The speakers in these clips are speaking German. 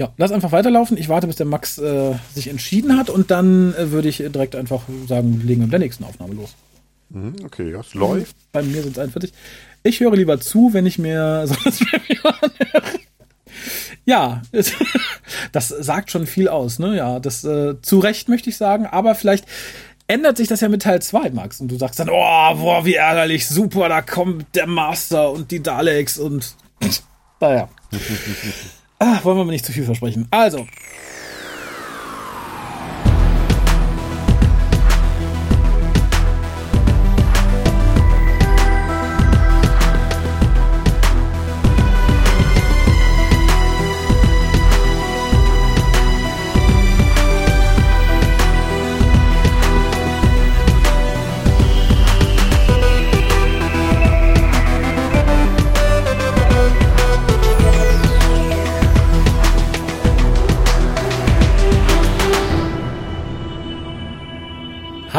Ja, lass einfach weiterlaufen. Ich warte, bis der Max äh, sich entschieden hat und dann äh, würde ich direkt einfach sagen, legen wir mit der nächsten Aufnahme los. Mhm, okay, ja, es läuft. Bei mir sind es 41. Ich höre lieber zu, wenn ich mir so das Review anhöre. Ja, das sagt schon viel aus, ne? Ja, das äh, zu Recht möchte ich sagen, aber vielleicht ändert sich das ja mit Teil 2, Max. Und du sagst dann, oh, boah, wie ärgerlich, super, da kommt der Master und die Daleks und naja. Ah, wollen wir mal nicht zu viel versprechen. Also,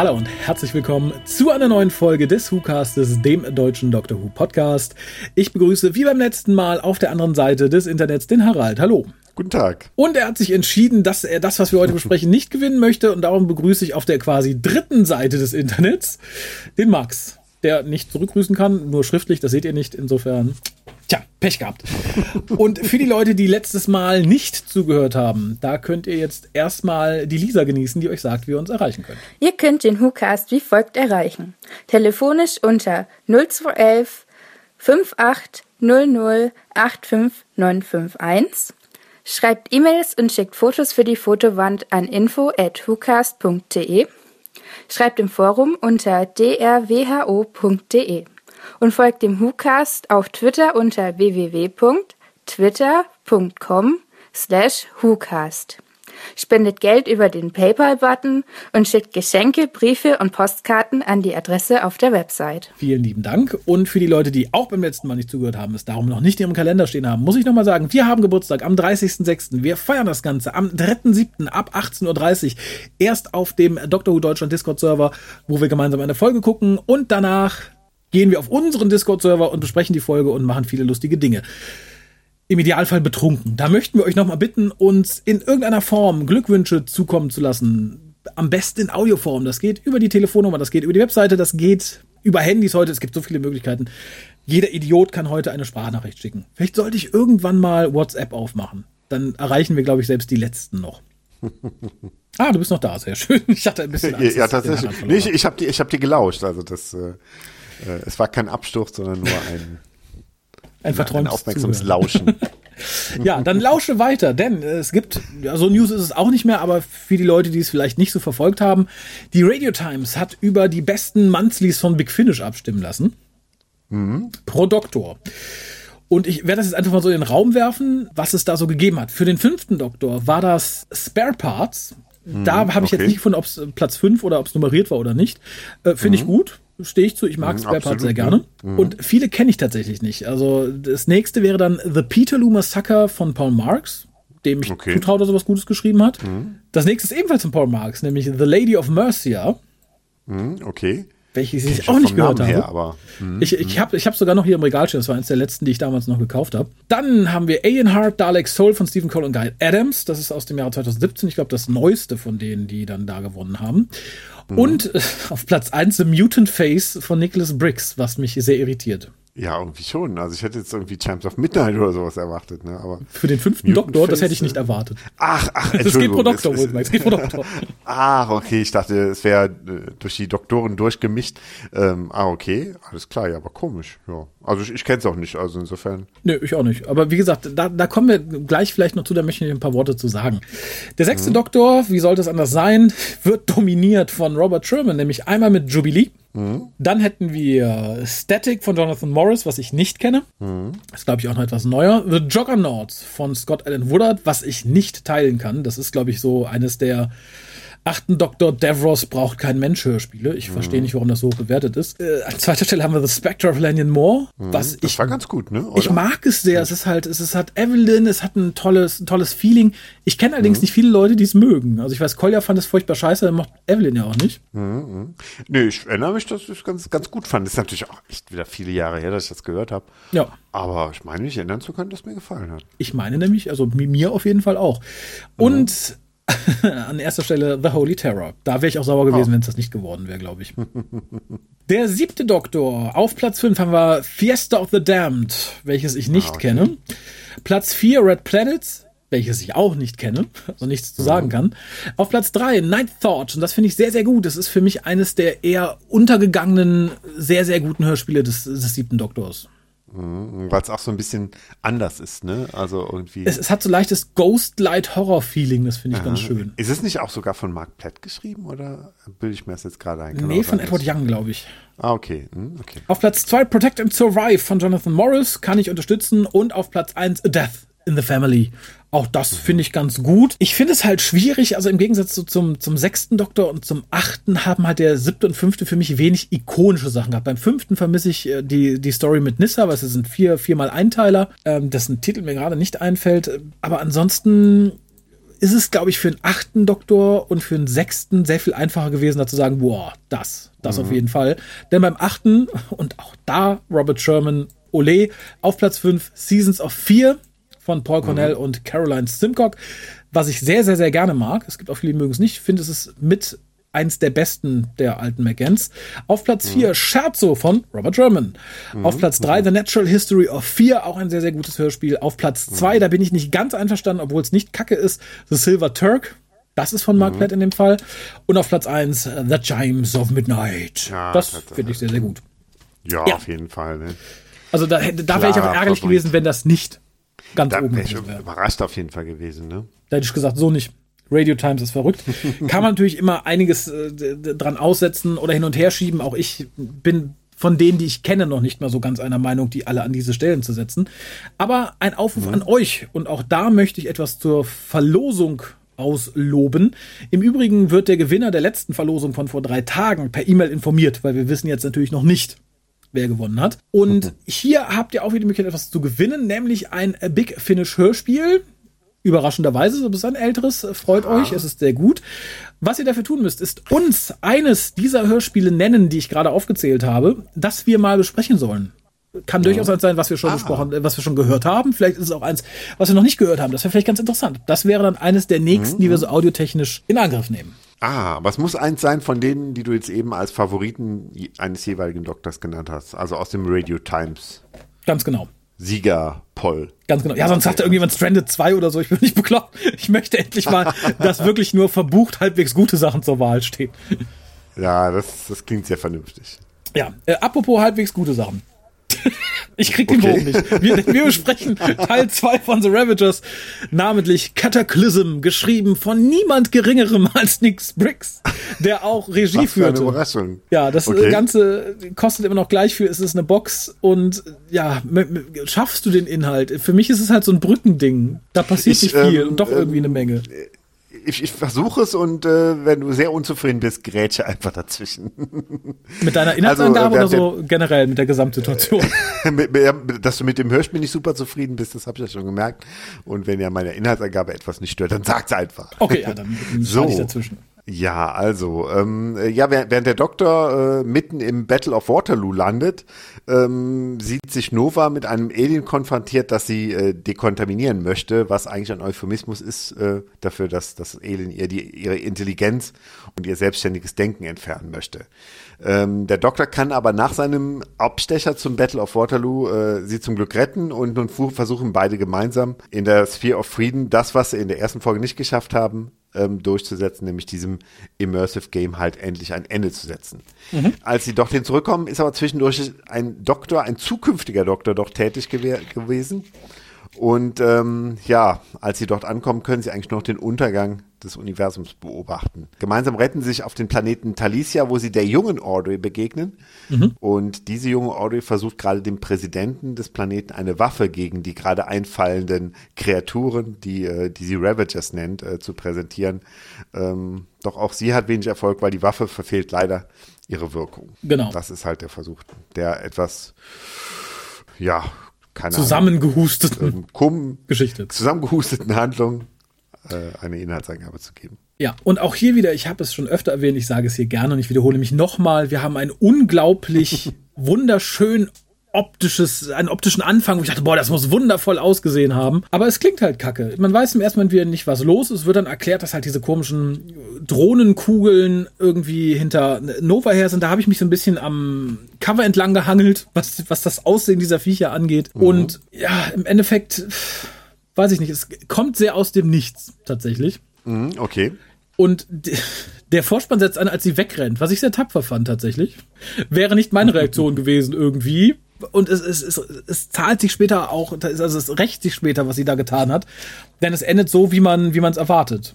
Hallo und herzlich willkommen zu einer neuen Folge des WhoCastes, dem deutschen Doctor Who Podcast. Ich begrüße wie beim letzten Mal auf der anderen Seite des Internets den Harald. Hallo. Guten Tag. Und er hat sich entschieden, dass er das, was wir heute besprechen, nicht gewinnen möchte und darum begrüße ich auf der quasi dritten Seite des Internets den Max, der nicht zurückgrüßen kann, nur schriftlich, das seht ihr nicht. Insofern Tja, Pech gehabt. Und für die Leute, die letztes Mal nicht zugehört haben, da könnt ihr jetzt erstmal die Lisa genießen, die euch sagt, wie ihr uns erreichen könnt. Ihr könnt den WhoCast wie folgt erreichen. Telefonisch unter 0211 5800 85951. Schreibt E-Mails und schickt Fotos für die Fotowand an info at whocast.de. Schreibt im Forum unter drwho.de und folgt dem WhoCast auf Twitter unter www.twitter.com slash WhoCast. Spendet Geld über den PayPal-Button und schickt Geschenke, Briefe und Postkarten an die Adresse auf der Website. Vielen lieben Dank. Und für die Leute, die auch beim letzten Mal nicht zugehört haben, es darum noch nicht in ihrem Kalender stehen haben, muss ich nochmal sagen, wir haben Geburtstag am 30.06. Wir feiern das Ganze am 3.07. ab 18.30 Uhr. Erst auf dem Dr. Who Deutschland Discord-Server, wo wir gemeinsam eine Folge gucken und danach gehen wir auf unseren Discord-Server und besprechen die Folge und machen viele lustige Dinge. Im Idealfall betrunken. Da möchten wir euch nochmal bitten, uns in irgendeiner Form Glückwünsche zukommen zu lassen. Am besten in Audioform. Das geht über die Telefonnummer, das geht über die Webseite, das geht über Handys heute. Es gibt so viele Möglichkeiten. Jeder Idiot kann heute eine Sprachnachricht schicken. Vielleicht sollte ich irgendwann mal WhatsApp aufmachen. Dann erreichen wir, glaube ich, selbst die Letzten noch. Ah, du bist noch da, sehr schön. Ich hatte ein bisschen Angst. Ja, tatsächlich. Nee, ich, ich habe die, ich hab die gelauscht. Also das, äh, äh, es war kein Absturz, sondern nur ein, ein, ein aufmerksames Lauschen. ja, dann lausche weiter, denn es gibt, ja, so News ist es auch nicht mehr, aber für die Leute, die es vielleicht nicht so verfolgt haben, die Radio Times hat über die besten Monthlies von Big Finish abstimmen lassen. Mhm. Pro Doktor. Und ich werde das jetzt einfach mal so in den Raum werfen, was es da so gegeben hat. Für den fünften Doktor war das Spare Parts. Da mhm, habe ich okay. jetzt nicht gefunden, ob es Platz 5 oder ob es nummeriert war oder nicht. Äh, Finde mhm. ich gut stehe ich zu. Ich mag mhm, Spare Parts sehr gerne. Mhm. Und viele kenne ich tatsächlich nicht. Also das nächste wäre dann The Peterloo Massacre von Paul Marks, dem ich okay. zutraue, dass er was Gutes geschrieben hat. Mhm. Das nächste ist ebenfalls von Paul Marks, nämlich The Lady of Mercia. Mhm, okay. Welches ich auch nicht gehört habe. aber, mhm, ich ich habe ich hab sogar noch hier im Regal stehen. Das war eines der letzten, die ich damals noch gekauft habe. Dann haben wir Alien Heart, Dalek Soul von Stephen Cole und Guy Adams. Das ist aus dem Jahre 2017. Ich glaube, das neueste von denen, die dann da gewonnen haben. Mhm. Und äh, auf Platz 1 The Mutant Face von Nicholas Briggs, was mich sehr irritiert. Ja, irgendwie schon. Also ich hätte jetzt irgendwie Chimes of Midnight oder sowas erwartet, ne? Aber für den fünften Mutant Doktor, Face, das hätte ich nicht erwartet. Ach, ach, Es geht pro Doktor, es, es geht pro Doktor. ach, okay, ich dachte, es wäre äh, durch die Doktoren durchgemischt. Ähm, ah, okay, alles klar, ja, aber komisch, ja. Also ich, ich kenne es auch nicht, also insofern. Nö, ich auch nicht. Aber wie gesagt, da, da kommen wir gleich vielleicht noch zu, da möchte ich ein paar Worte zu sagen. Der sechste mhm. Doktor, wie sollte es anders sein, wird dominiert von Robert Sherman, nämlich einmal mit Jubilee. Dann hätten wir Static von Jonathan Morris, was ich nicht kenne. Mhm. Das ist, glaube ich, auch noch etwas neuer. The Juggernauts von Scott Allen Woodard, was ich nicht teilen kann. Das ist, glaube ich, so eines der achten Dr. Devros braucht kein Mensch Hörspiele. Ich verstehe nicht, warum das so hoch bewertet ist. Äh, an zweiter Stelle haben wir The Spectre of Lanyon Moore, was Das ich war ganz gut, ne? Oder? ich mag es sehr. Es ist halt, es ist halt Evelyn, es hat ein tolles, ein tolles Feeling. Ich kenne allerdings Mhm. nicht viele Leute, die es mögen. Also ich weiß, Kolja fand es furchtbar scheiße, der mochte Evelyn ja auch nicht. Nee, ich erinnere mich, dass ich es ganz, ganz gut fand. Das ist natürlich auch echt wieder viele Jahre her, dass ich das gehört habe. Ja. Aber ich meine, mich erinnern zu können, dass mir gefallen hat. Ich meine nämlich, also mi- mir auf jeden Fall auch. Und an erster Stelle The Holy Terror. Da wäre ich auch sauer gewesen, wenn es das nicht geworden wäre, glaube ich. Der siebte Doktor. Auf Platz 5 haben wir Fiesta of the Damned, welches ich nicht okay. kenne. Platz 4 Red Planets, welches ich auch nicht kenne, also nichts zu sagen kann. Auf Platz 3 Night Thought. Und das finde ich sehr, sehr gut. Das ist für mich eines der eher untergegangenen, sehr, sehr guten Hörspiele des, des siebten Doktors. Weil es auch so ein bisschen anders ist, ne? Also irgendwie. Es, es hat so leichtes Ghost-Light-Horror-Feeling, das finde ich ganz schön. Ist es nicht auch sogar von Mark Platt geschrieben oder bilde ich mir das jetzt gerade ein? Kann Nee, auch von Edward Young, glaube ich. Ah, okay. Hm, okay. Auf Platz 2 Protect and Survive von Jonathan Morris kann ich unterstützen und auf Platz 1 A Death in the Family. Auch das finde ich ganz gut. Ich finde es halt schwierig, also im Gegensatz zu, zum, zum sechsten Doktor und zum achten haben halt der siebte und fünfte für mich wenig ikonische Sachen gehabt. Beim fünften vermisse ich äh, die, die Story mit Nissa, weil es sind vier, viermal Einteiler, ähm, dessen Titel mir gerade nicht einfällt. Aber ansonsten ist es, glaube ich, für einen achten Doktor und für einen sechsten sehr viel einfacher gewesen, da zu sagen, boah, das, das auf jeden Fall. Denn beim achten, und auch da Robert Sherman, Ole, auf Platz 5 Seasons of Fear von Paul Cornell und Caroline Simcock, was ich sehr, sehr, sehr gerne mag. Es gibt auch viele, die mögen es nicht. Ich finde, es ist mit eins der besten der alten McGanns. Auf Platz 4 Scherzo von Robert Sherman. Auf Platz 3 The Natural History of Fear, auch ein sehr, sehr gutes Hörspiel. Auf Platz 2, da bin ich nicht ganz einverstanden, obwohl es nicht kacke ist, The Silver Turk. Das ist von Mark Platt in dem Fall. Und auf Platz 1 The Chimes of Midnight. Ja, das finde ich sehr, sehr gut. Ja, Ja. auf jeden Fall. Ne? Also da, da wäre ich auch ärgerlich Favorit. gewesen, wenn das nicht ganz Da oben ich wäre. überrascht auf jeden Fall gewesen. Ne? Da hätte ich gesagt, so nicht. Radio Times ist verrückt. Kann man natürlich immer einiges äh, dran aussetzen oder hin und her schieben. Auch ich bin von denen, die ich kenne, noch nicht mal so ganz einer Meinung, die alle an diese Stellen zu setzen. Aber ein Aufruf an euch. Und auch da möchte ich etwas zur Verlosung ausloben. Im Übrigen wird der Gewinner der letzten Verlosung von vor drei Tagen per E-Mail informiert, weil wir wissen jetzt natürlich noch nicht, wer gewonnen hat. Und hier habt ihr auch wieder die Möglichkeit, etwas zu gewinnen, nämlich ein Big Finish Hörspiel. Überraschenderweise, so ist ein älteres, freut euch, es ist sehr gut. Was ihr dafür tun müsst, ist uns eines dieser Hörspiele nennen, die ich gerade aufgezählt habe, das wir mal besprechen sollen. Kann durchaus eins sein, was wir schon besprochen, äh, was wir schon gehört haben. Vielleicht ist es auch eins, was wir noch nicht gehört haben. Das wäre vielleicht ganz interessant. Das wäre dann eines der nächsten, die wir so audiotechnisch in Angriff nehmen. Ah, aber es muss eins sein von denen, die du jetzt eben als Favoriten eines jeweiligen Doktors genannt hast. Also aus dem Radio Times. Ganz genau. Sieger Poll. Ganz genau. Ja, sonst sagt er irgendjemand Stranded 2 oder so. Ich bin nicht bekloppt. Ich möchte endlich mal, dass wirklich nur verbucht halbwegs gute Sachen zur Wahl stehen. Ja, das, das klingt sehr vernünftig. Ja, äh, apropos halbwegs gute Sachen. Ich krieg den Okay. Bogen nicht. Wir, wir besprechen Teil 2 von The Ravagers, namentlich Cataclysm, geschrieben von niemand geringerem als Nick Briggs, der auch Regie Was für eine führte. Überraschung. Ja, das Okay. Ganze kostet immer noch gleich viel. Es ist eine Box und ja, schaffst du den Inhalt? Für mich ist es halt so ein Brückending. Da passiert Ich, nicht viel ähm, und doch irgendwie ähm, eine Menge. Ich, ich versuche es und äh, wenn du sehr unzufrieden bist, grätsche einfach dazwischen. Mit deiner Inhaltsangabe also, oder so generell mit der Gesamtsituation? Mit- mit- Dass du mit dem Hörspiel nicht super zufrieden bist, das habe ich ja schon gemerkt. Und wenn ja meine Inhaltsangabe etwas nicht stört, dann sag's einfach. Okay, ja, dann, so. ich dazwischen. Ja, also, ähm, äh, ja, während, der Doktor äh, mitten im Battle of Waterloo landet, ähm, sieht sich Nova mit einem Alien konfrontiert, das sie äh, dekontaminieren möchte, was eigentlich ein Euphemismus ist äh, dafür, dass das Alien ihr die, ihre Intelligenz und ihr selbstständiges Denken entfernen möchte. Ähm, der Doktor kann aber nach seinem Abstecher zum Battle of Waterloo äh, sie zum Glück retten und nun versuchen beide gemeinsam in der Sphere of Freedom das, was sie in der ersten Folge nicht geschafft haben, ähm, durchzusetzen, nämlich diesem Immersive Game halt endlich ein Ende zu setzen. Als sie dorthin zurückkommen, ist aber zwischendurch ein Doktor, ein zukünftiger Doktor doch tätig gewe gewesen. Und ähm, ja, als sie dort ankommen, können sie eigentlich noch den Untergang des Universums beobachten. Gemeinsam retten sie sich auf den Planeten Talicia, wo sie der jungen Audrey begegnen. Mhm. Und diese junge Audrey versucht gerade dem Präsidenten des Planeten eine Waffe gegen die gerade einfallenden Kreaturen, die, äh, die sie Ravagers nennt, äh, zu präsentieren. Ähm, doch auch sie hat wenig Erfolg, weil die Waffe verfehlt leider ihre Wirkung. Genau. Das ist halt der Versuch, der etwas, ja, keine zusammengehusteten Ahnung, Geschichte. Zusammengehusteten Handlung äh, eine Inhaltsangabe zu geben. Ja, und auch hier wieder, ich habe es schon öfter erwähnt, ich sage es hier gerne und ich wiederhole mich nochmal, wir haben einen unglaublich wunderschön optisches, einen optischen Anfang, wo ich dachte, boah, das muss wundervoll ausgesehen haben. Aber es klingt halt kacke. Man weiß im ersten Moment wieder nicht, was los ist. Es wird dann erklärt, dass halt diese komischen Drohnenkugeln irgendwie hinter Nova her sind. Da habe ich mich so ein bisschen am Cover entlang gehangelt, was, was das Aussehen dieser Viecher angeht. Mhm. Und ja, im Endeffekt, weiß ich nicht, es kommt sehr aus dem Nichts tatsächlich. Mhm, okay. Und der Vorspann setzt an, als sie wegrennt, was ich sehr tapfer fand tatsächlich. Wäre nicht meine Reaktion gewesen irgendwie und es, es, es, es zahlt sich später auch, also es rächt sich später, was sie da getan hat, denn es endet so, wie man wie man es erwartet.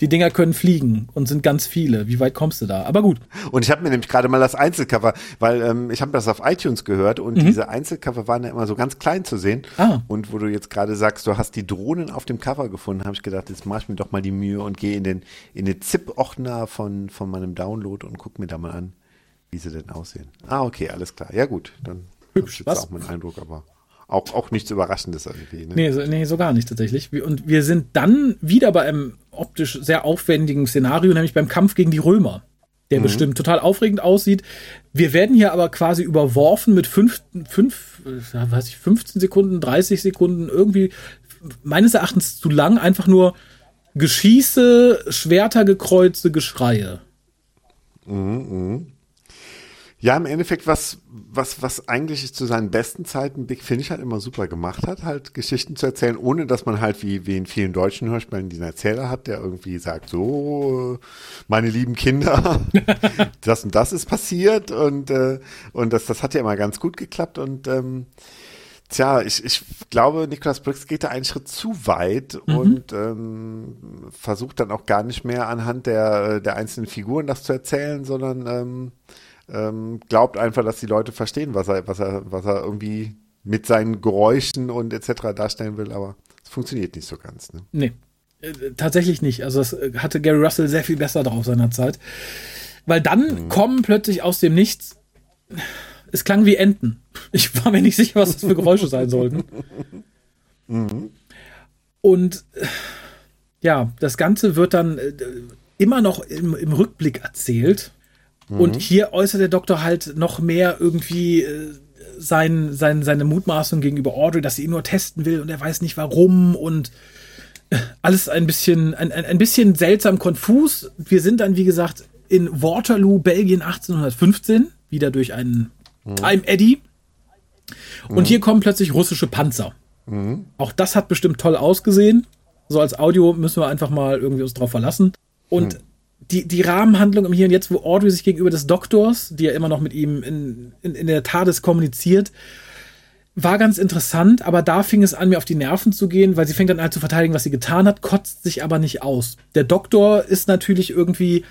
Die Dinger können fliegen und sind ganz viele. Wie weit kommst du da? Aber gut. Und ich habe mir nämlich gerade mal das Einzelcover, weil ähm, ich habe das auf iTunes gehört und mhm. diese Einzelcover waren ja immer so ganz klein zu sehen. Ah. Und wo du jetzt gerade sagst, du hast die Drohnen auf dem Cover gefunden, habe ich gedacht, jetzt mache ich mir doch mal die Mühe und gehe in den in den ZIP-Ordner von von meinem Download und guck mir da mal an, wie sie denn aussehen. Ah, okay, alles klar. Ja gut, dann hübsch. Das ist auch mein Eindruck, aber auch, auch nichts Überraschendes irgendwie. Ne? Nee, so, nee, so gar nicht tatsächlich. Und wir sind dann wieder bei einem optisch sehr aufwendigen Szenario, nämlich beim Kampf gegen die Römer, der mhm. bestimmt total aufregend aussieht. Wir werden hier aber quasi überworfen mit fünf, fünf, weiß ich, 15 Sekunden, 30 Sekunden, irgendwie meines Erachtens zu lang, einfach nur Geschieße, Schwerter gekreuze, Geschreie. Mhm, mh. Ja, im Endeffekt, was, was, was eigentlich zu seinen besten Zeiten Big Finish halt immer super gemacht hat, halt Geschichten zu erzählen, ohne dass man halt wie, wie in vielen deutschen Hörspielen diesen Erzähler hat, der irgendwie sagt, so, meine lieben Kinder, das und das ist passiert und, äh, und das, das hat ja immer ganz gut geklappt und, ähm, Tja, ich, ich glaube, Nicholas Briggs geht da einen Schritt zu weit mhm. und ähm, versucht dann auch gar nicht mehr anhand der, der einzelnen Figuren das zu erzählen, sondern ähm, ähm, glaubt einfach, dass die Leute verstehen, was er, was er, was er irgendwie mit seinen Geräuschen und etc. darstellen will, aber es funktioniert nicht so ganz. Ne? Nee, äh, tatsächlich nicht. Also das äh, hatte Gary Russell sehr viel besser drauf seiner Zeit. Weil dann mhm. kommen plötzlich aus dem Nichts, es klang wie Enten. Ich war mir nicht sicher, was das für Geräusche sein sollten. Mhm. Und ja, das Ganze wird dann äh, immer noch im, im Rückblick erzählt. Und mhm. hier äußert der Doktor halt noch mehr irgendwie äh, sein, sein, seine Mutmaßung gegenüber Audrey, dass sie ihn nur testen will und er weiß nicht warum und äh, alles ein bisschen, ein, ein, ein bisschen seltsam konfus. Wir sind dann, wie gesagt, in Waterloo, Belgien 1815, wieder durch einen mhm. Time Eddy. Und mhm. hier kommen plötzlich russische Panzer. Mhm. Auch das hat bestimmt toll ausgesehen. So als Audio müssen wir einfach mal irgendwie uns drauf verlassen. Und mhm die, die Rahmenhandlung im Hier und Jetzt, wo Audrey sich gegenüber des Doktors, die ja immer noch mit ihm in, in, in der TARDIS kommuniziert, war ganz interessant, aber da fing es an, mir auf die Nerven zu gehen, weil sie fängt dann halt zu verteidigen, was sie getan hat, kotzt sich aber nicht aus. Der Doktor ist natürlich irgendwie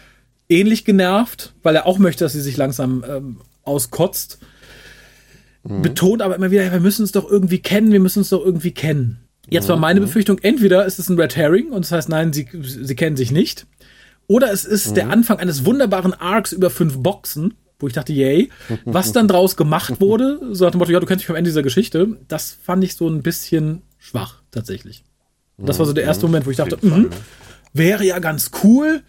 ähnlich genervt, weil er auch möchte, dass sie sich langsam ähm, auskotzt. Mhm. Betont aber immer wieder, wir müssen uns doch irgendwie kennen, wir müssen uns doch irgendwie kennen. Jetzt war meine mhm. Befürchtung, entweder ist es ein Red Herring und das heißt, nein, sie, sie kennen sich nicht. Oder es ist mhm. der Anfang eines wunderbaren Arcs über fünf Boxen, wo ich dachte, yay. Was dann draus gemacht wurde, so nach dem Motto, ja, du kennst dich vom Ende dieser Geschichte, das fand ich so ein bisschen schwach, tatsächlich. Das war so der erste mhm. Moment, wo ich dachte, mh, wäre ja ganz cool,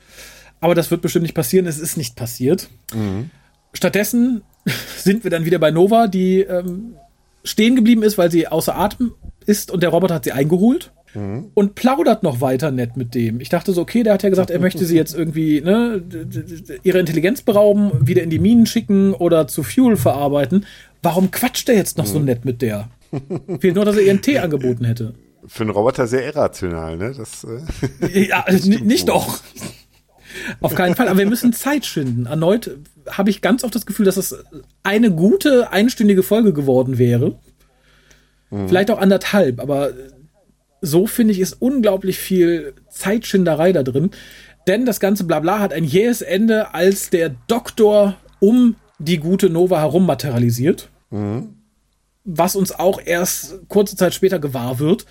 aber das wird bestimmt nicht passieren. Es ist nicht passiert. Mhm. Stattdessen sind wir dann wieder bei Nova, die ähm, stehen geblieben ist, weil sie außer Atem ist und der Roboter hat sie eingeholt mhm. und plaudert noch weiter nett mit dem. Ich dachte so, okay, der hat ja gesagt, er möchte sie jetzt irgendwie ne, ihre Intelligenz berauben, wieder in die Minen schicken oder zu Fuel verarbeiten. Warum quatscht er jetzt noch mhm. so nett mit der? Fehlt nur, dass er ihren Tee angeboten hätte. Für einen Roboter sehr irrational, ne? Das, äh ja, nicht doch. Auf keinen Fall, aber wir müssen Zeit schinden. Erneut habe ich ganz oft das Gefühl, dass es eine gute einstündige Folge geworden wäre. Mhm. Vielleicht auch anderthalb, aber so finde ich, ist unglaublich viel Zeitschinderei da drin. Denn das ganze Blabla hat ein jähes Ende, als der Doktor um die gute Nova herum materialisiert. Mhm. Was uns auch erst kurze Zeit später gewahr wird.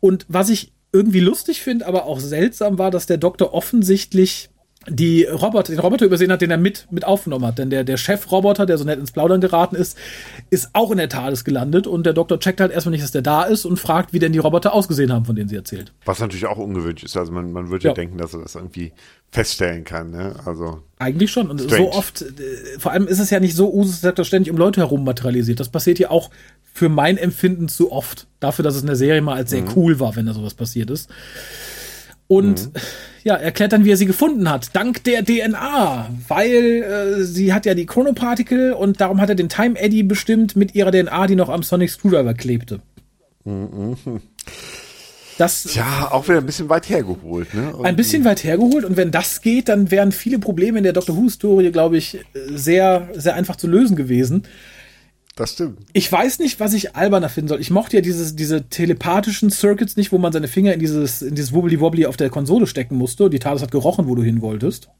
Und was ich irgendwie lustig finde, aber auch seltsam war, dass der Doktor offensichtlich die Roboter, den Roboter übersehen hat, den er mit, mit aufgenommen hat. Denn der, der Chefroboter, der so nett ins Plaudern geraten ist, ist auch in der TARDIS gelandet und der Doktor checkt halt erstmal nicht, dass der da ist und fragt, wie denn die Roboter ausgesehen haben, von denen sie erzählt. Was natürlich auch ungewöhnlich ist. Also man, man würde ja. denken, dass er das irgendwie feststellen kann, ne? Also. Eigentlich schon. Und strange. so oft, äh, vor allem ist es ja nicht so Usus, dass er ständig um Leute herum materialisiert. Das passiert hier auch für mein Empfinden zu oft. Dafür, dass es in der Serie mal als sehr mhm. cool war, wenn da sowas passiert ist. Und mhm. ja, erklärt dann, wie er sie gefunden hat. Dank der DNA. Weil äh, sie hat ja die Chronopartikel und darum hat er den Time Eddy bestimmt mit ihrer DNA, die noch am Sonic Screwdriver klebte. Mhm. Das, ja, auch wieder ein bisschen weit hergeholt. Ne? Ein bisschen weit hergeholt und wenn das geht, dann wären viele Probleme in der Doctor Who-Historie, glaube ich, sehr, sehr einfach zu lösen gewesen. Das stimmt. Ich weiß nicht, was ich alberner finden soll. Ich mochte ja dieses, diese telepathischen Circuits nicht, wo man seine Finger in dieses, in dieses Wobbly-Wobbly auf der Konsole stecken musste. Die TARDIS hat gerochen, wo du hin wolltest.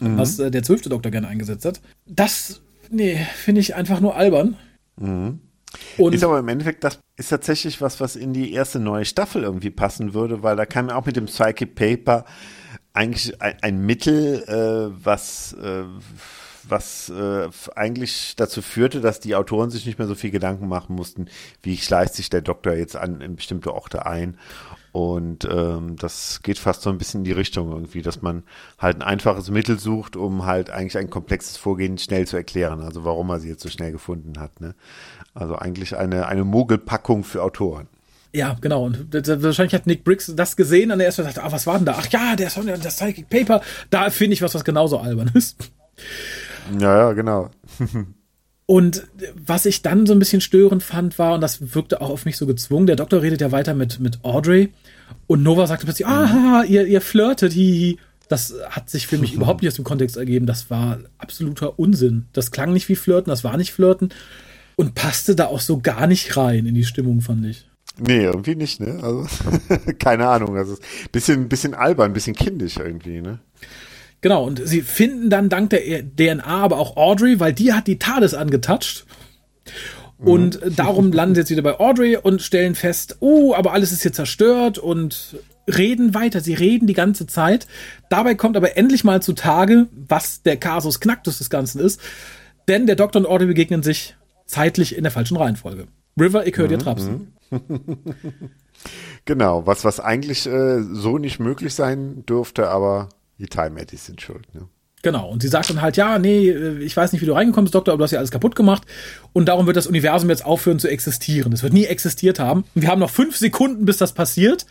Mhm. Was äh, der zwölfte Doktor gerne eingesetzt hat. Das, nee, finde ich einfach nur albern. Mhm. Und ist aber im Endeffekt, das ist tatsächlich was, was in die erste neue Staffel irgendwie passen würde, weil da kam auch mit dem Psychic Paper eigentlich ein, ein Mittel, äh, was äh, was äh, eigentlich dazu führte, dass die Autoren sich nicht mehr so viel Gedanken machen mussten, wie schleicht sich der Doktor jetzt an in bestimmte Orte ein. Und ähm, das geht fast so ein bisschen in die Richtung irgendwie, dass man halt ein einfaches Mittel sucht, um halt eigentlich ein komplexes Vorgehen schnell zu erklären. Also warum er sie jetzt so schnell gefunden hat. Ne? Also eigentlich eine, eine Mogelpackung für Autoren. Ja, genau. Und wahrscheinlich hat Nick Briggs das gesehen und er erst gesagt, ah, was war denn da? Ach ja, der Song, das Psychic Paper. Da finde ich was, was genauso albern ist. Ja, ja, genau. Und was ich dann so ein bisschen störend fand, war, und das wirkte auch auf mich so gezwungen, der Doktor redet ja weiter mit, mit Audrey und Nova sagte plötzlich, ah, ihr, ihr flirtet, hihi. Das hat sich für mich überhaupt nicht aus dem Kontext ergeben. Das war absoluter Unsinn. Das klang nicht wie Flirten, das war nicht Flirten und passte da auch so gar nicht rein in die Stimmung, fand ich. Nee, irgendwie nicht, ne? Also, keine Ahnung. Also, bisschen, bisschen albern, bisschen kindisch irgendwie, ne? Genau, und sie finden dann dank der DNA aber auch Audrey, weil die hat die TARDIS angetatscht. Und mhm. darum landen sie jetzt wieder bei Audrey und stellen fest, oh, aber alles ist hier zerstört und reden weiter. Sie reden die ganze Zeit. Dabei kommt aber endlich mal zutage, was der Kasus Knacktus des Ganzen ist. Denn der Doktor und Audrey begegnen sich zeitlich in der falschen Reihenfolge. River, ich höre dir mhm. trapsen. genau, was, was eigentlich äh, so nicht möglich sein dürfte, aber die Time Eddies sind schuld, ne? Genau. Und sie sagt dann halt, ja, nee, äh, ich weiß nicht, wie du reingekommen bist, Doktor, aber du hast ja alles kaputt gemacht. Und darum wird das Universum jetzt aufhören zu existieren. Es wird nie existiert haben. Und wir haben noch fünf Sekunden, bis das passiert.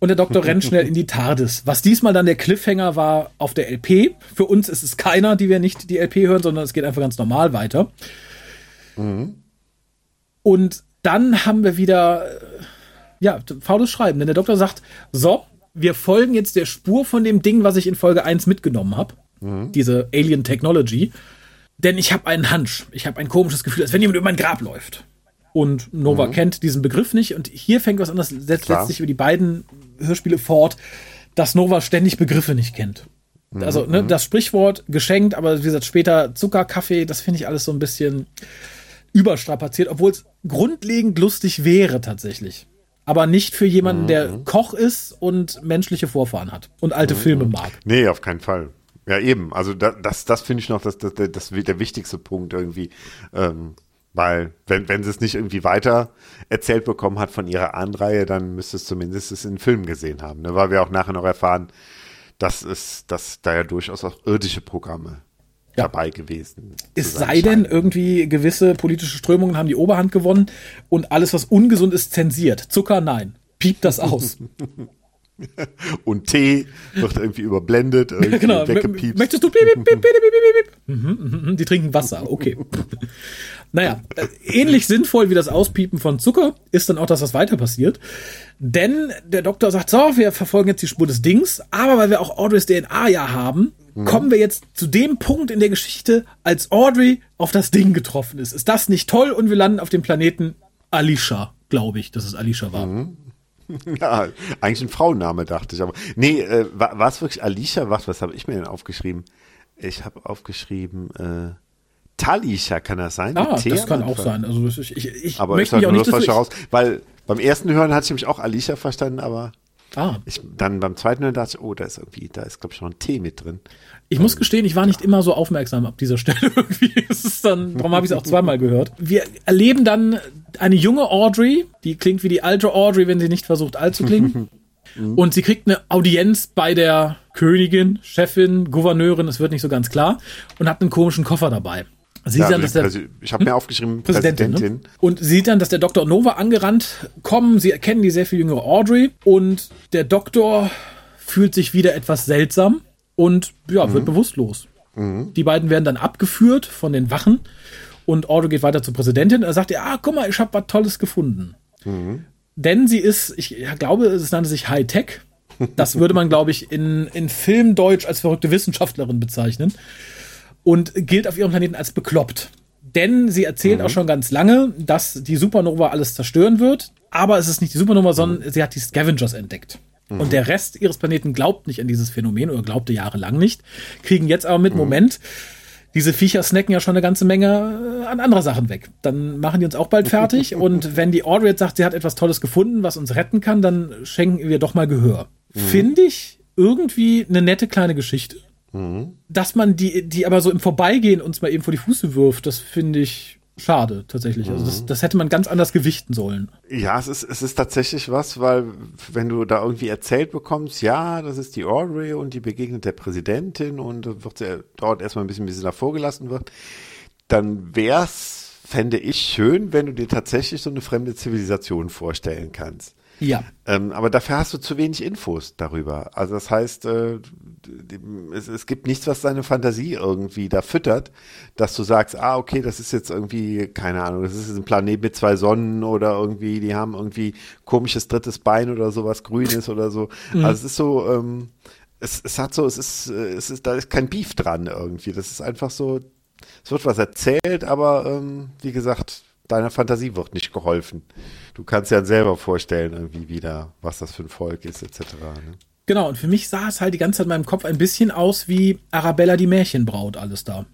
Und der Doktor rennt schnell in die TARDIS. Was diesmal dann der Cliffhanger war auf der LP. Für uns ist es keiner, die wir nicht die LP hören, sondern es geht einfach ganz normal weiter. Mhm. Und dann haben wir wieder, äh, ja, faules Schreiben. Denn der Doktor sagt, so, wir folgen jetzt der Spur von dem Ding, was ich in Folge 1 mitgenommen habe. Mhm. Diese Alien Technology. Denn ich habe einen Hunch. Ich habe ein komisches Gefühl, als wenn jemand über mein Grab läuft. Und Nova mhm. kennt diesen Begriff nicht. Und hier fängt was anderes, setzt letztlich über die beiden Hörspiele fort, dass Nova ständig Begriffe nicht kennt. Mhm. Also, ne, das Sprichwort geschenkt, aber wie gesagt, später Zucker, Kaffee, das finde ich alles so ein bisschen überstrapaziert, obwohl es grundlegend lustig wäre tatsächlich aber nicht für jemanden, der mhm. Koch ist und menschliche Vorfahren hat und alte mhm. Filme mag. Nee, auf keinen Fall. Ja, eben. Also das, das, das finde ich noch das, das, das, der wichtigste Punkt irgendwie. Ähm, weil, wenn, wenn sie es nicht irgendwie weiter erzählt bekommen hat von ihrer Anreihe, dann müsste es zumindest es in Filmen gesehen haben. Ne? Weil wir auch nachher noch erfahren, dass es, dass da ja durchaus auch irdische Programme ja. dabei gewesen. Es sei denn, irgendwie gewisse politische Strömungen haben die Oberhand gewonnen und alles, was ungesund ist, zensiert. Zucker, nein. Piept das aus. und Tee wird irgendwie überblendet, irgendwie genau. weggepiepst. Möchtest du piep, piep, piep, piep, piep. Mhm, mhm, die trinken Wasser, okay. naja, äh, ähnlich sinnvoll wie das Auspiepen von Zucker ist dann auch, dass was weiter passiert. Denn der Doktor sagt, so, wir verfolgen jetzt die Spur des Dings, aber weil wir auch Audreys DNA ja haben, mhm. kommen wir jetzt zu dem Punkt in der Geschichte, als Audrey auf das Ding getroffen ist. Ist das nicht toll? Und wir landen auf dem Planeten Alicia, glaube ich, dass es Alicia war. Mhm. Ja, eigentlich ein Frauenname, dachte ich. Aber nee, äh, war, es wirklich Alicia? Was, was habe ich mir denn aufgeschrieben? Ich habe aufgeschrieben, äh, Talisha, kann das sein? Ah, das kann auch sein. Also ich, ich, ich aber möchte mich auch nicht das raus, weil beim ersten Hören hatte ich nämlich auch Alicia verstanden, aber ah. ich, dann beim zweiten Hören dachte ich, oh, da ist irgendwie, da ist glaube ich noch ein T mit drin. Ich muss gestehen, ich war nicht immer so aufmerksam ab dieser Stelle irgendwie. Ist es dann, darum habe ich es auch zweimal gehört. Wir erleben dann eine junge Audrey, die klingt wie die alte Audrey, wenn sie nicht versucht, alt zu klingen. Und sie kriegt eine Audienz bei der Königin, Chefin, Gouverneurin, es wird nicht so ganz klar, und hat einen komischen Koffer dabei. Sie ja, dann, dass der, ich habe mir hm? aufgeschrieben, Präsidentin. Präsidentin. Ne? Und sieht dann, dass der Dr. Nova angerannt kommen. Sie erkennen die sehr viel jüngere Audrey. Und der Doktor fühlt sich wieder etwas seltsam und ja, mhm. wird bewusstlos. Mhm. Die beiden werden dann abgeführt von den Wachen. Und Audrey geht weiter zur Präsidentin. Er sagt, ja, guck mal, ich habe was Tolles gefunden. Mhm. Denn sie ist, ich glaube, es nannte sich Hightech. Das würde man, glaube ich, in, in Filmdeutsch als verrückte Wissenschaftlerin bezeichnen und gilt auf ihrem Planeten als bekloppt. Denn sie erzählt mhm. auch schon ganz lange, dass die Supernova alles zerstören wird. Aber es ist nicht die Supernova, sondern mhm. sie hat die Scavengers entdeckt. Mhm. Und der Rest ihres Planeten glaubt nicht an dieses Phänomen oder glaubte jahrelang nicht. Kriegen jetzt aber mit, mhm. Moment, diese Viecher snacken ja schon eine ganze Menge äh, an anderer Sachen weg. Dann machen die uns auch bald fertig. und wenn die Audrey jetzt sagt, sie hat etwas Tolles gefunden, was uns retten kann, dann schenken wir doch mal Gehör. Mhm. Finde ich irgendwie eine nette kleine Geschichte. Mhm. Dass man die, die aber so im Vorbeigehen uns mal eben vor die Füße wirft, das finde ich schade tatsächlich. Also das, mhm. das hätte man ganz anders gewichten sollen. Ja, es ist, es ist tatsächlich was, weil wenn du da irgendwie erzählt bekommst, ja, das ist die Audrey und die begegnet der Präsidentin und wird sie, dauert erstmal ein bisschen, bis sie da vorgelassen wird, dann wär's, fände ich schön, wenn du dir tatsächlich so eine fremde Zivilisation vorstellen kannst. Ja. Ähm, aber dafür hast du zu wenig Infos darüber. Also das heißt, äh, es, es, gibt nichts, was deine Fantasie irgendwie da füttert, dass du sagst, ah, okay, das ist jetzt irgendwie, keine Ahnung, das ist ein Planet mit zwei Sonnen oder irgendwie, die haben irgendwie komisches drittes Bein oder sowas Grünes oder so. Mhm. Also es ist so, ähm, es, es hat so, es ist, es ist, da ist kein Beef dran irgendwie. Das ist einfach so, es wird was erzählt, aber ähm, wie gesagt, deiner Fantasie wird nicht geholfen. Du kannst ja selber vorstellen, irgendwie wieder, was das für ein Volk ist, etc. Ne? Genau, und für mich sah es halt die ganze Zeit in meinem Kopf ein bisschen aus wie Arabella die Märchenbraut, alles da.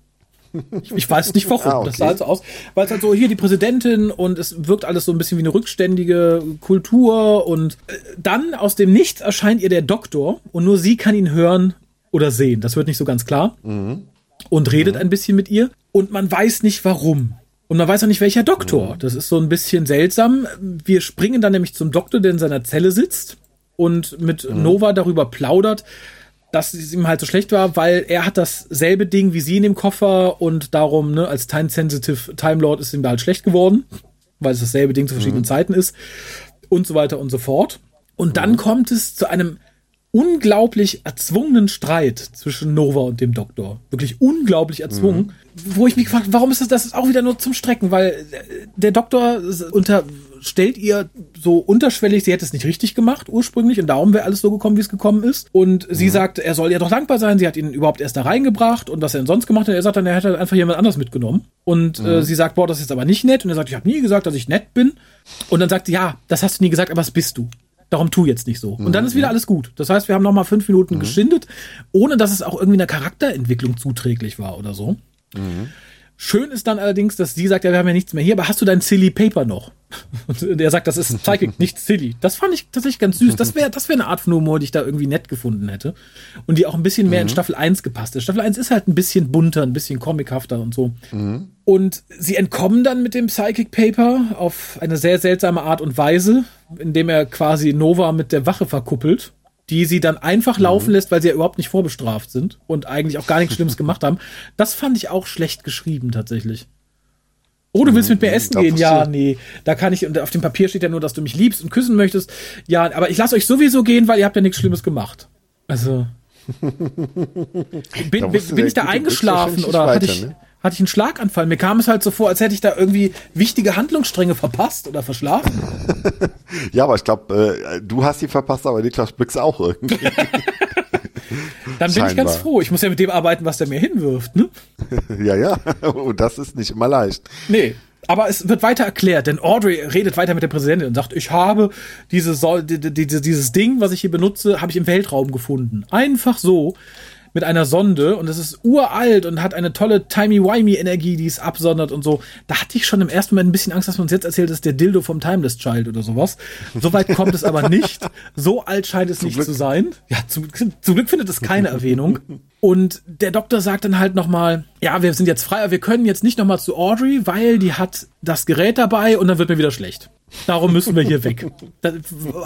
Ich, ich weiß nicht warum. Ah, okay. Das sah halt so aus, weil es halt so hier die Präsidentin und es wirkt alles so ein bisschen wie eine rückständige Kultur und äh, dann aus dem Nichts erscheint ihr der Doktor und nur sie kann ihn hören oder sehen. Das wird nicht so ganz klar. Mhm. Und redet mhm. ein bisschen mit ihr und man weiß nicht warum. Und man weiß auch nicht, welcher Doktor. Mhm. Das ist so ein bisschen seltsam. Wir springen dann nämlich zum Doktor, der in seiner Zelle sitzt und mit mhm. Nova darüber plaudert, dass es ihm halt so schlecht war, weil er hat dasselbe Ding wie sie in dem Koffer und darum, ne, als Time-Sensitive Time Lord ist ihm da halt schlecht geworden, weil es dasselbe Ding zu verschiedenen mhm. Zeiten ist und so weiter und so fort. Und dann mhm. kommt es zu einem unglaublich erzwungenen Streit zwischen Nova und dem Doktor. Wirklich unglaublich erzwungen. Mhm. Wo ich mich gefragt warum ist das, das ist auch wieder nur zum Strecken, weil der Doktor unterstellt ihr so unterschwellig, sie hätte es nicht richtig gemacht ursprünglich und darum wäre alles so gekommen, wie es gekommen ist. Und mhm. sie sagt, er soll ihr doch dankbar sein, sie hat ihn überhaupt erst da reingebracht und was er denn sonst gemacht hat. Er sagt dann, er hätte einfach jemand anders mitgenommen. Und äh, mhm. äh, sie sagt, boah, das ist aber nicht nett. Und er sagt, ich habe nie gesagt, dass ich nett bin. Und dann sagt sie, ja, das hast du nie gesagt, aber was bist du? Darum tu jetzt nicht so. Und dann ist wieder alles gut. Das heißt, wir haben noch mal fünf Minuten mhm. geschindet, ohne dass es auch irgendwie einer Charakterentwicklung zuträglich war oder so. Mhm. Schön ist dann allerdings, dass sie sagt, ja, wir haben ja nichts mehr hier, aber hast du dein Silly Paper noch? Und er sagt, das ist Psychic, nicht Silly. Das fand ich tatsächlich ganz süß. Das wäre das wäre eine Art von Humor, die ich da irgendwie nett gefunden hätte. Und die auch ein bisschen mehr mhm. in Staffel 1 gepasst ist. Staffel 1 ist halt ein bisschen bunter, ein bisschen comichafter und so. Mhm. Und sie entkommen dann mit dem Psychic Paper auf eine sehr seltsame Art und Weise, indem er quasi Nova mit der Wache verkuppelt die sie dann einfach laufen mhm. lässt, weil sie ja überhaupt nicht vorbestraft sind und eigentlich auch gar nichts Schlimmes gemacht haben. Das fand ich auch schlecht geschrieben tatsächlich. Oh, du willst mit mir mhm. essen gehen? Ja, nee. Da kann ich, und auf dem Papier steht ja nur, dass du mich liebst und küssen möchtest. Ja, aber ich lasse euch sowieso gehen, weil ihr habt ja nichts Schlimmes gemacht. Also. bin, bin, bin ich da eingeschlafen oder weiter, hatte ich, ne? hatte ich einen Schlaganfall. Mir kam es halt so vor, als hätte ich da irgendwie wichtige Handlungsstränge verpasst oder verschlafen. ja, aber ich glaube, äh, du hast die verpasst, aber Niklas Blix auch irgendwie. Dann bin ich ganz froh. Ich muss ja mit dem arbeiten, was der mir hinwirft, ne? ja, ja. Und das ist nicht immer leicht. Nee. Aber es wird weiter erklärt, denn Audrey redet weiter mit der Präsidentin und sagt, ich habe diese, diese, dieses Ding, was ich hier benutze, habe ich im Weltraum gefunden. Einfach so mit einer Sonde und es ist uralt und hat eine tolle timey-wimey-Energie, die es absondert und so. Da hatte ich schon im ersten Moment ein bisschen Angst, dass man uns jetzt erzählt, das ist der Dildo vom Timeless Child oder sowas. Soweit kommt es aber nicht. So alt scheint es nicht Glück. zu sein. Ja, zum, zum Glück findet es keine Erwähnung. Und der Doktor sagt dann halt nochmal, ja, wir sind jetzt frei, aber wir können jetzt nicht nochmal zu Audrey, weil die hat das Gerät dabei und dann wird mir wieder schlecht. Darum müssen wir hier weg. Das,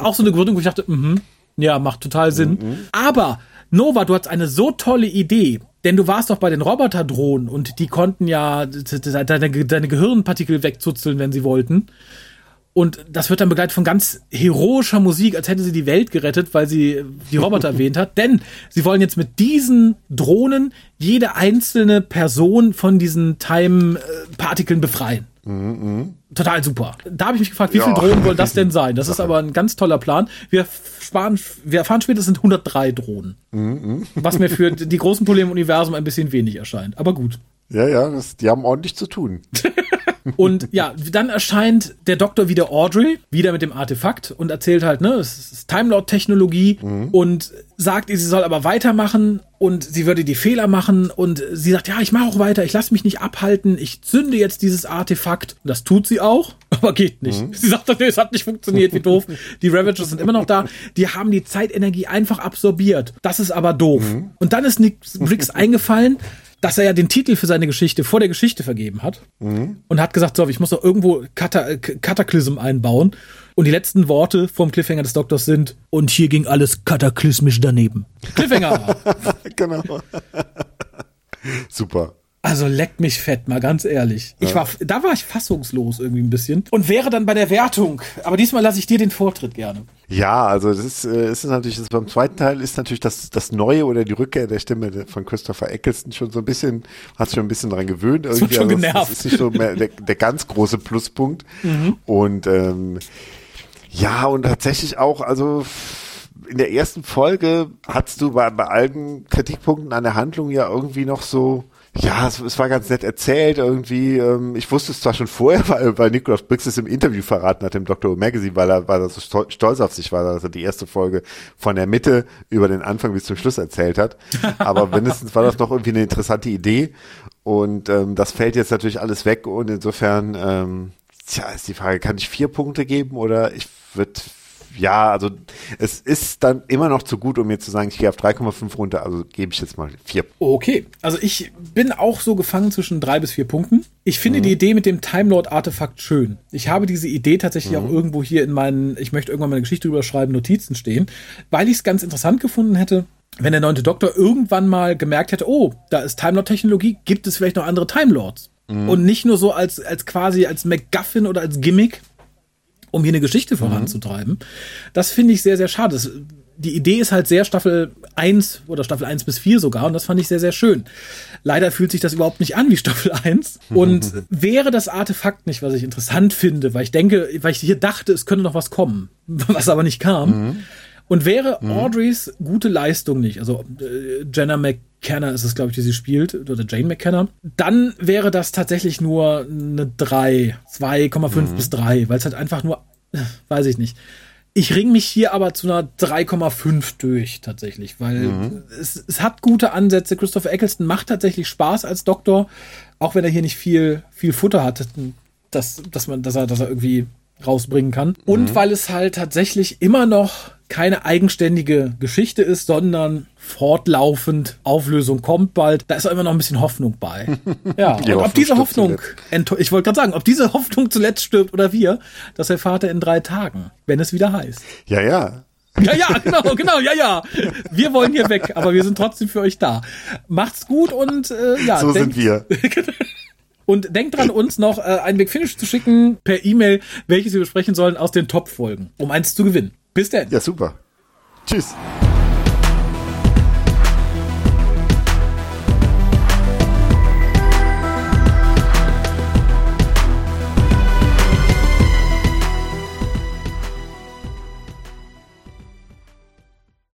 auch so eine Gründung, wo ich dachte, mhm, ja, macht total Sinn. Mhm. Aber Nova, du hast eine so tolle Idee. Denn du warst doch bei den Roboterdrohnen und die konnten ja deine, deine Gehirnpartikel wegzuzeln, wenn sie wollten. Und das wird dann begleitet von ganz heroischer Musik, als hätte sie die Welt gerettet, weil sie die Roboter erwähnt hat. Denn sie wollen jetzt mit diesen Drohnen jede einzelne Person von diesen Time-Partikeln befreien. Mhm, Total super. Da habe ich mich gefragt, wie ja. viele Drohnen wollen das denn sein? Das ist aber ein ganz toller Plan. Wir, sparen, wir erfahren später, es sind 103 Drohnen. Mhm. Was mir für die großen Probleme im Universum ein bisschen wenig erscheint. Aber gut. Ja, ja, das, die haben ordentlich zu tun. Und ja, dann erscheint der Doktor wieder Audrey, wieder mit dem Artefakt und erzählt halt, ne, es ist Timelord-Technologie mhm. und sagt, sie soll aber weitermachen und sie würde die Fehler machen und sie sagt, ja, ich mache auch weiter, ich lasse mich nicht abhalten, ich zünde jetzt dieses Artefakt. Und das tut sie auch, aber geht nicht. Mhm. Sie sagt, nee, es hat nicht funktioniert, wie doof. Die Ravagers sind immer noch da. Die haben die Zeitenergie einfach absorbiert. Das ist aber doof. Mhm. Und dann ist Nick Briggs eingefallen, dass er ja den Titel für seine Geschichte vor der Geschichte vergeben hat mhm. und hat gesagt, so, ich muss doch irgendwo Kata Kataklysm einbauen. Und die letzten Worte vom Cliffhanger des Doktors sind, und hier ging alles kataklysmisch daneben. Cliffhanger! genau. Super. Also leckt mich fett, mal ganz ehrlich. Ich war, da war ich fassungslos irgendwie ein bisschen und wäre dann bei der Wertung. Aber diesmal lasse ich dir den Vortritt gerne. Ja, also das ist, äh, ist natürlich, das beim zweiten Teil ist natürlich das, das Neue oder die Rückkehr der Stimme von Christopher Eccleston schon so ein bisschen, hat sich schon ein bisschen daran gewöhnt. Irgendwie. Das wird schon also genervt. Das ist nicht so mehr der, der ganz große Pluspunkt. Mhm. Und ähm, ja, und tatsächlich auch, also in der ersten Folge hattest du bei, bei allen Kritikpunkten an der Handlung ja irgendwie noch so, ja, es, es, war ganz nett erzählt irgendwie. Ähm, ich wusste es zwar schon vorher, weil, weil Nicholas Briggs es im Interview verraten hat im Dr. Magazine, weil er, weil er so stolz auf sich war, dass er die erste Folge von der Mitte über den Anfang bis zum Schluss erzählt hat. Aber mindestens war das noch irgendwie eine interessante Idee. Und ähm, das fällt jetzt natürlich alles weg und insofern, ähm, tja, ist die Frage, kann ich vier Punkte geben oder ich würde ja, also es ist dann immer noch zu gut, um mir zu sagen, ich gehe auf 3,5 runter, also gebe ich jetzt mal 4. Okay, also ich bin auch so gefangen zwischen drei bis vier Punkten. Ich finde mhm. die Idee mit dem Time Lord Artefakt schön. Ich habe diese Idee tatsächlich mhm. auch irgendwo hier in meinen, ich möchte irgendwann mal eine Geschichte drüber schreiben, Notizen stehen, weil ich es ganz interessant gefunden hätte, wenn der neunte Doktor irgendwann mal gemerkt hätte, oh, da ist Time Lord Technologie, gibt es vielleicht noch andere Time Lords? Mhm. Und nicht nur so als, als quasi als MacGuffin oder als Gimmick, um hier eine Geschichte mhm. voranzutreiben. Mhm. Das finde ich sehr, sehr schade. Das, die Idee ist halt sehr Staffel 1 oder Staffel 1 bis 4 sogar und das fand ich sehr, sehr schön. Leider fühlt sich das überhaupt nicht an wie Staffel 1 und wäre das Artefakt nicht, was ich interessant finde, weil ich denke, weil ich hier dachte, es könnte noch was kommen, was aber nicht kam. Mhm. Und wäre mhm. Audreys gute Leistung nicht, also äh, Jenna McKenna ist es, glaube ich, die sie spielt, oder Jane McKenna, dann wäre das tatsächlich nur eine 3, 2,5 mhm. bis 3, weil es halt einfach nur, weiß ich nicht. Ich ring mich hier aber zu einer 3,5 durch, tatsächlich, weil mhm. es, es hat gute Ansätze. Christopher Eccleston macht tatsächlich Spaß als Doktor, auch wenn er hier nicht viel, viel Futter hat, dass, dass man, dass er, dass er irgendwie rausbringen kann. Und mhm. weil es halt tatsächlich immer noch keine eigenständige Geschichte ist, sondern fortlaufend Auflösung kommt bald. Da ist auch immer noch ein bisschen Hoffnung bei. Ja, und ob diese Hoffnung, ich wollte gerade sagen, ob diese Hoffnung zuletzt stirbt oder wir, das erfahrt er in drei Tagen, wenn es wieder heißt. Ja, ja. Ja, ja, genau, genau, ja, ja. Wir wollen hier weg, aber wir sind trotzdem für euch da. Macht's gut und äh, ja. So denkt, sind wir. Und denkt dran, uns noch äh, ein Big Finish zu schicken per E-Mail, welches wir besprechen sollen aus den Top-Folgen, um eins zu gewinnen. Bis dann. Ja, super. Tschüss.